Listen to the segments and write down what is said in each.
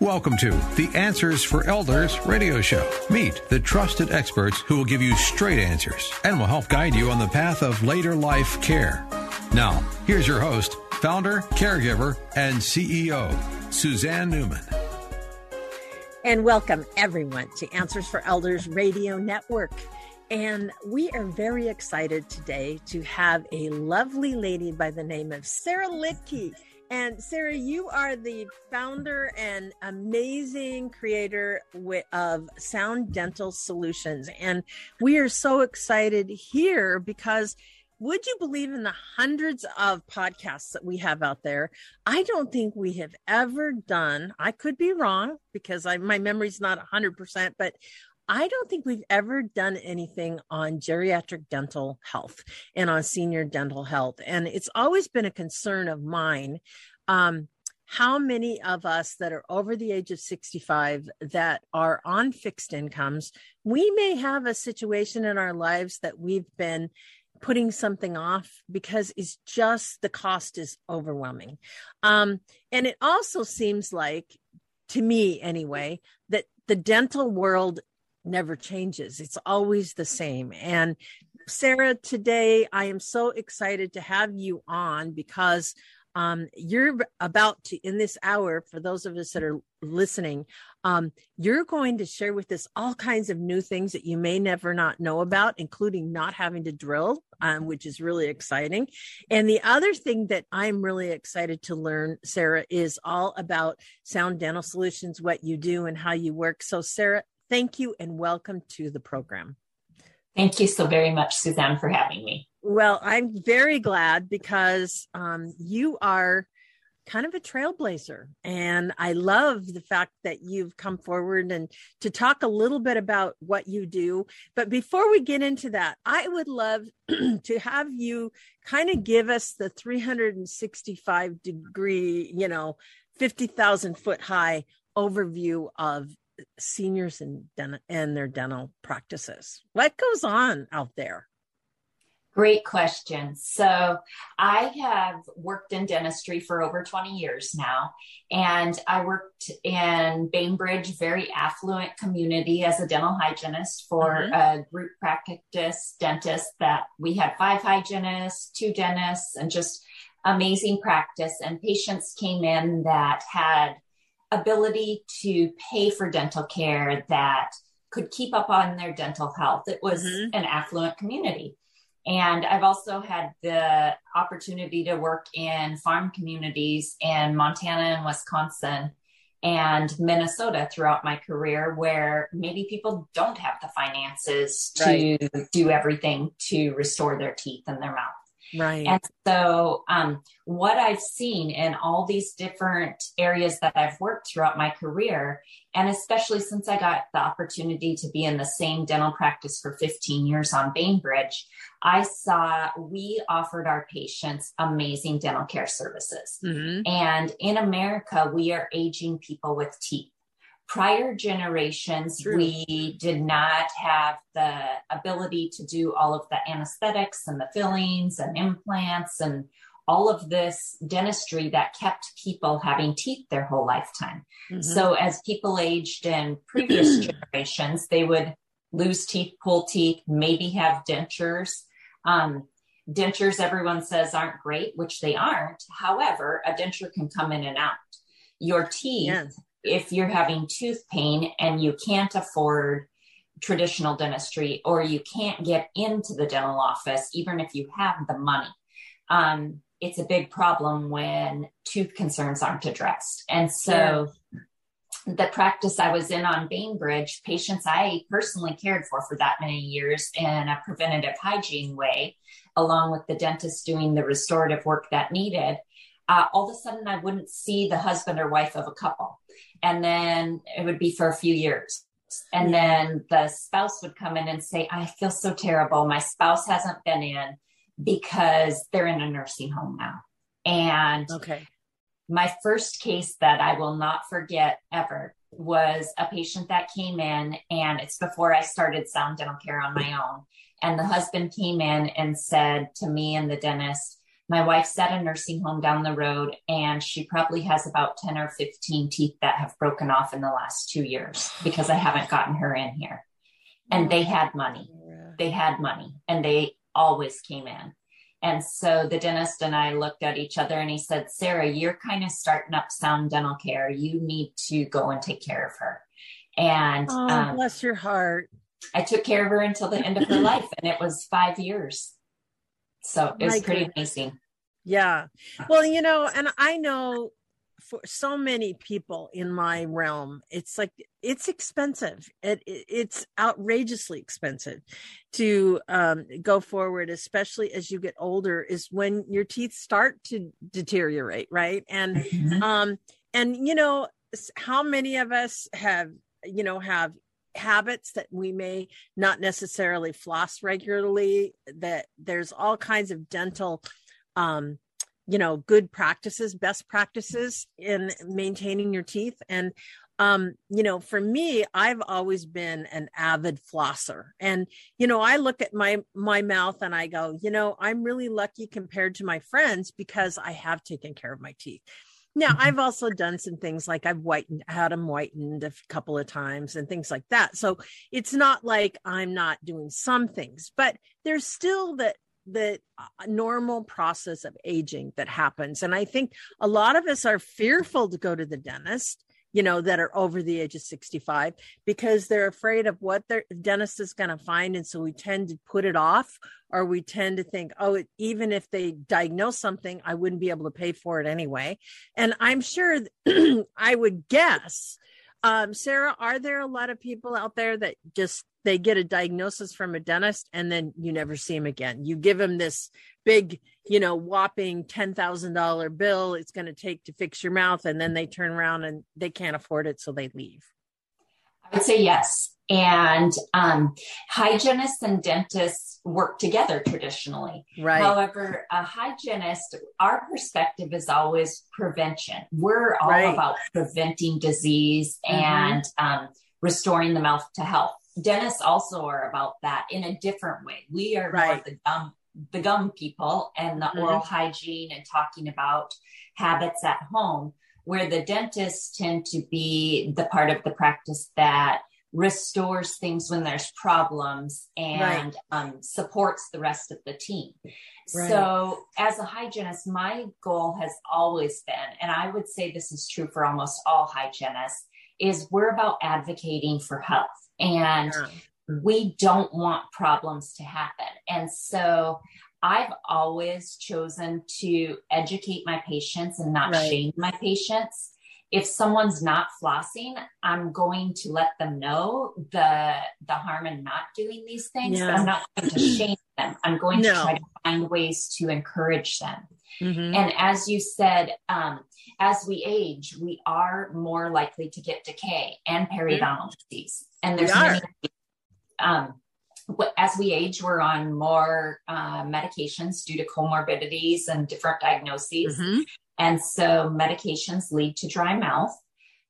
Welcome to the Answers for Elders radio show. Meet the trusted experts who will give you straight answers and will help guide you on the path of later life care. Now, here's your host, founder, caregiver, and CEO, Suzanne Newman. And welcome everyone to Answers for Elders Radio Network. And we are very excited today to have a lovely lady by the name of Sarah Litke. And Sarah, you are the founder and amazing creator of Sound Dental Solutions. And we are so excited here because would you believe in the hundreds of podcasts that we have out there? I don't think we have ever done, I could be wrong because I, my memory's not 100%, but I don't think we've ever done anything on geriatric dental health and on senior dental health. And it's always been a concern of mine. Um, how many of us that are over the age of 65 that are on fixed incomes, we may have a situation in our lives that we've been putting something off because it's just the cost is overwhelming. Um, and it also seems like, to me anyway, that the dental world never changes. It's always the same. And Sarah, today I am so excited to have you on because um, you're about to, in this hour, for those of us that are listening, um, you're going to share with us all kinds of new things that you may never not know about, including not having to drill, um, which is really exciting. And the other thing that I'm really excited to learn, Sarah, is all about Sound Dental Solutions, what you do and how you work. So, Sarah, Thank you and welcome to the program. Thank you so very much, Suzanne, for having me. Well, I'm very glad because um, you are kind of a trailblazer. And I love the fact that you've come forward and to talk a little bit about what you do. But before we get into that, I would love to have you kind of give us the 365 degree, you know, 50,000 foot high overview of seniors and and their dental practices? What goes on out there? Great question. So, I have worked in dentistry for over 20 years now, and I worked in Bainbridge, very affluent community as a dental hygienist for mm-hmm. a group practice dentist that we had five hygienists, two dentists, and just amazing practice. And patients came in that had ability to pay for dental care that could keep up on their dental health. It was mm-hmm. an affluent community. And I've also had the opportunity to work in farm communities in Montana and Wisconsin and Minnesota throughout my career, where maybe people don't have the finances to right. do everything to restore their teeth and their mouth. Right. And so, um, what I've seen in all these different areas that I've worked throughout my career, and especially since I got the opportunity to be in the same dental practice for 15 years on Bainbridge, I saw we offered our patients amazing dental care services. Mm-hmm. And in America, we are aging people with teeth prior generations, True. we did not have the ability to do all of the anesthetics and the fillings and implants and all of this dentistry that kept people having teeth their whole lifetime. Mm-hmm. So as people aged in previous generations, they would lose teeth, pull teeth, maybe have dentures. Um, dentures, everyone says aren't great, which they aren't. However, a denture can come in and out. Your teeth yes if you're having tooth pain and you can't afford traditional dentistry or you can't get into the dental office, even if you have the money, um, it's a big problem when tooth concerns aren't addressed. And so, yeah. the practice I was in on Bainbridge, patients I personally cared for for that many years in a preventative hygiene way, along with the dentist doing the restorative work that needed. Uh, all of a sudden, I wouldn't see the husband or wife of a couple and then it would be for a few years. And then the spouse would come in and say, I feel so terrible. My spouse hasn't been in because they're in a nursing home now. And okay. my first case that I will not forget ever was a patient that came in, and it's before I started sound dental care on my own. And the husband came in and said to me and the dentist, My wife's at a nursing home down the road, and she probably has about 10 or 15 teeth that have broken off in the last two years because I haven't gotten her in here. And they had money. They had money, and they always came in. And so the dentist and I looked at each other and he said, Sarah, you're kind of starting up sound dental care. You need to go and take care of her. And oh, um, bless your heart. I took care of her until the end of her life, and it was five years. So it's was pretty amazing. Yeah. Well, you know, and I know for so many people in my realm, it's like it's expensive. It, it it's outrageously expensive to um, go forward, especially as you get older. Is when your teeth start to deteriorate, right? And mm-hmm. um, and you know, how many of us have you know have habits that we may not necessarily floss regularly that there's all kinds of dental um you know good practices best practices in maintaining your teeth. And um you know for me i've always been an avid flosser. And you know i look at my my mouth and i go you know i'm really lucky compared to my friends because i have taken care of my teeth now, mm-hmm. I've also done some things like I've whitened, had them whitened a couple of times and things like that. So it's not like I'm not doing some things, but there's still that the uh, normal process of aging that happens. And I think a lot of us are fearful to go to the dentist you know, that are over the age of 65 because they're afraid of what their dentist is going to find. And so we tend to put it off or we tend to think, oh, it, even if they diagnose something, I wouldn't be able to pay for it anyway. And I'm sure I would guess, um, Sarah, are there a lot of people out there that just they get a diagnosis from a dentist and then you never see them again? You give them this big, you know, whopping $10,000 bill it's going to take to fix your mouth. And then they turn around and they can't afford it. So they leave. I would say yes. And um, hygienists and dentists work together traditionally. Right. However, a hygienist, our perspective is always prevention. We're all right. about preventing disease mm-hmm. and um, restoring the mouth to health. Dentists also are about that in a different way. We are right. the gum the gum people and the mm-hmm. oral hygiene and talking about habits at home, where the dentists tend to be the part of the practice that restores things when there's problems and right. um, supports the rest of the team. Right. So, as a hygienist, my goal has always been, and I would say this is true for almost all hygienists, is we're about advocating for health. And yeah we don't want problems to happen. And so I've always chosen to educate my patients and not right. shame my patients. If someone's not flossing, I'm going to let them know the the harm in not doing these things. Yeah. I'm not going to shame them. I'm going no. to try to find ways to encourage them. Mm-hmm. And as you said, um, as we age, we are more likely to get decay and periodontal mm-hmm. disease. And there's many um, as we age, we're on more uh, medications due to comorbidities and different diagnoses. Mm-hmm. And so medications lead to dry mouth.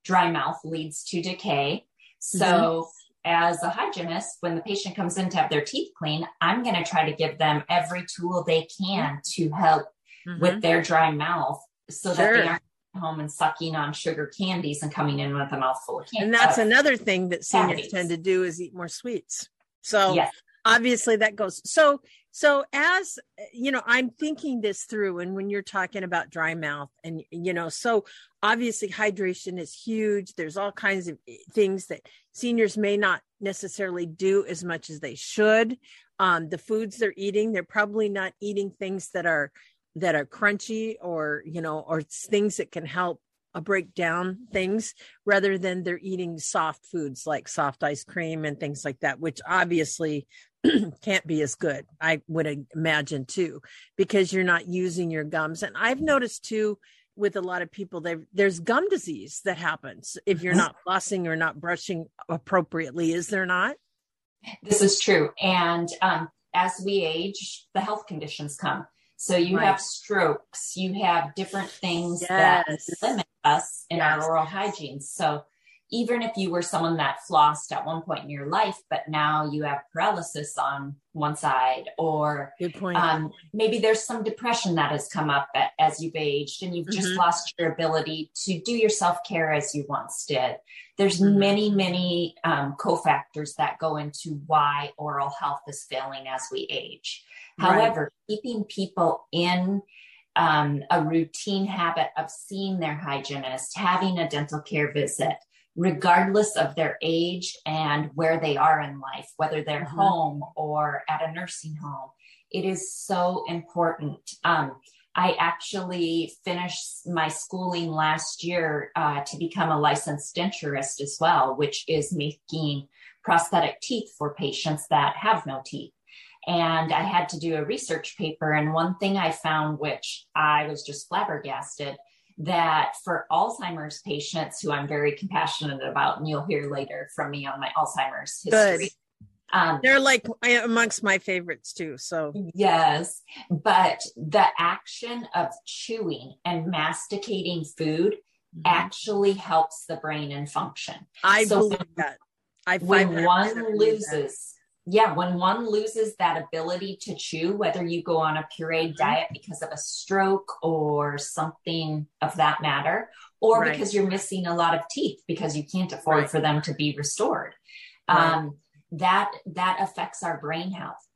Dry mouth leads to decay. So mm-hmm. as a hygienist, when the patient comes in to have their teeth cleaned, I'm going to try to give them every tool they can to help mm-hmm. with their dry mouth so sure. that they aren't home and sucking on sugar candies and coming in with a mouthful of candy. And that's another thing that seniors candies. tend to do is eat more sweets. So yes. Obviously that goes. So so as you know, I'm thinking this through and when you're talking about dry mouth and you know, so obviously hydration is huge. There's all kinds of things that seniors may not necessarily do as much as they should. Um, the foods they're eating, they're probably not eating things that are that are crunchy or you know or things that can help break down things rather than they're eating soft foods like soft ice cream and things like that which obviously can't be as good i would imagine too because you're not using your gums. And i've noticed too with a lot of people there's gum disease that happens if you're mm-hmm. not flossing or not brushing appropriately is there not? This is true. And um, as we age the health conditions come so you right. have strokes, you have different things yes. that limit us in yes. our oral hygiene. So even if you were someone that flossed at one point in your life, but now you have paralysis on one side, or um, maybe there's some depression that has come up as you've aged and you've just Mhm. lost your ability to do your self care as you once did. There's Mhm. many, many um, cofactors that go into why oral health is failing as we age. Right. However, keeping people in um, a routine habit of seeing their hygienist, having a dental care visit, regardless of their age and where they are in life, whether they're Mhm. home or at a nursing home. It is so important. Um, I actually finished my schooling last year uh, to become a licensed denturist as well, which is making prosthetic teeth for patients that have no teeth. And I had to do a research paper. And one thing I found, which I was just flabbergasted, that for Alzheimer's patients, who I'm very compassionate about, and you'll hear later from me on my Alzheimer's history. Good. Um, They're like amongst my favorites too. So Yes, but the action of chewing and masticating food actually helps the brain and function. I So believe that. I When 500% one loses, yeah, when one loses that ability to chew, whether you go on a pureed Mhm. diet because of a stroke or something of that matter, or Right. because you're missing a lot of teeth because you can't afford Right. for them to be restored, Right. um, that that affects our brain health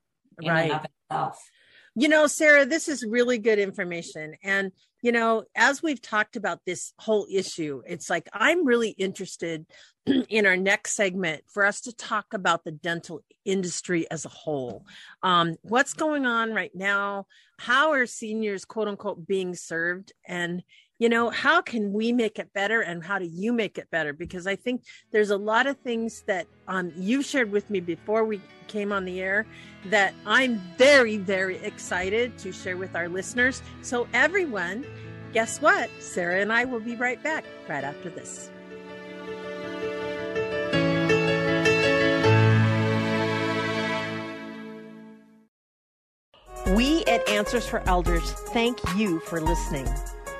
in Right. and of itself. You know, Sarah, this is really good information. And, you know, as we've talked about this whole issue, it's like I'm really interested in our next segment for us to talk about the dental industry as a whole. Um, what's going on right now? How are seniors, quote unquote, being served? And, you know, how can we make it better and how do you make it better? Because I think there's a lot of things that um, you shared with me before we came on the air that I'm very, very excited to share with our listeners. So, everyone, guess what? Sarah and I will be right back right after this. We at Answers for Elders thank you for listening.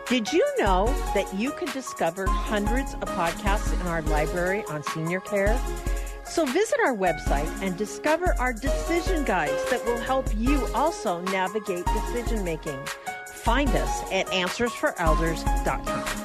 Did you know that you can discover hundreds of podcasts in our library on senior care? So visit our website and discover our decision guides that will help you also navigate decision making. Find us at answersforelders.com.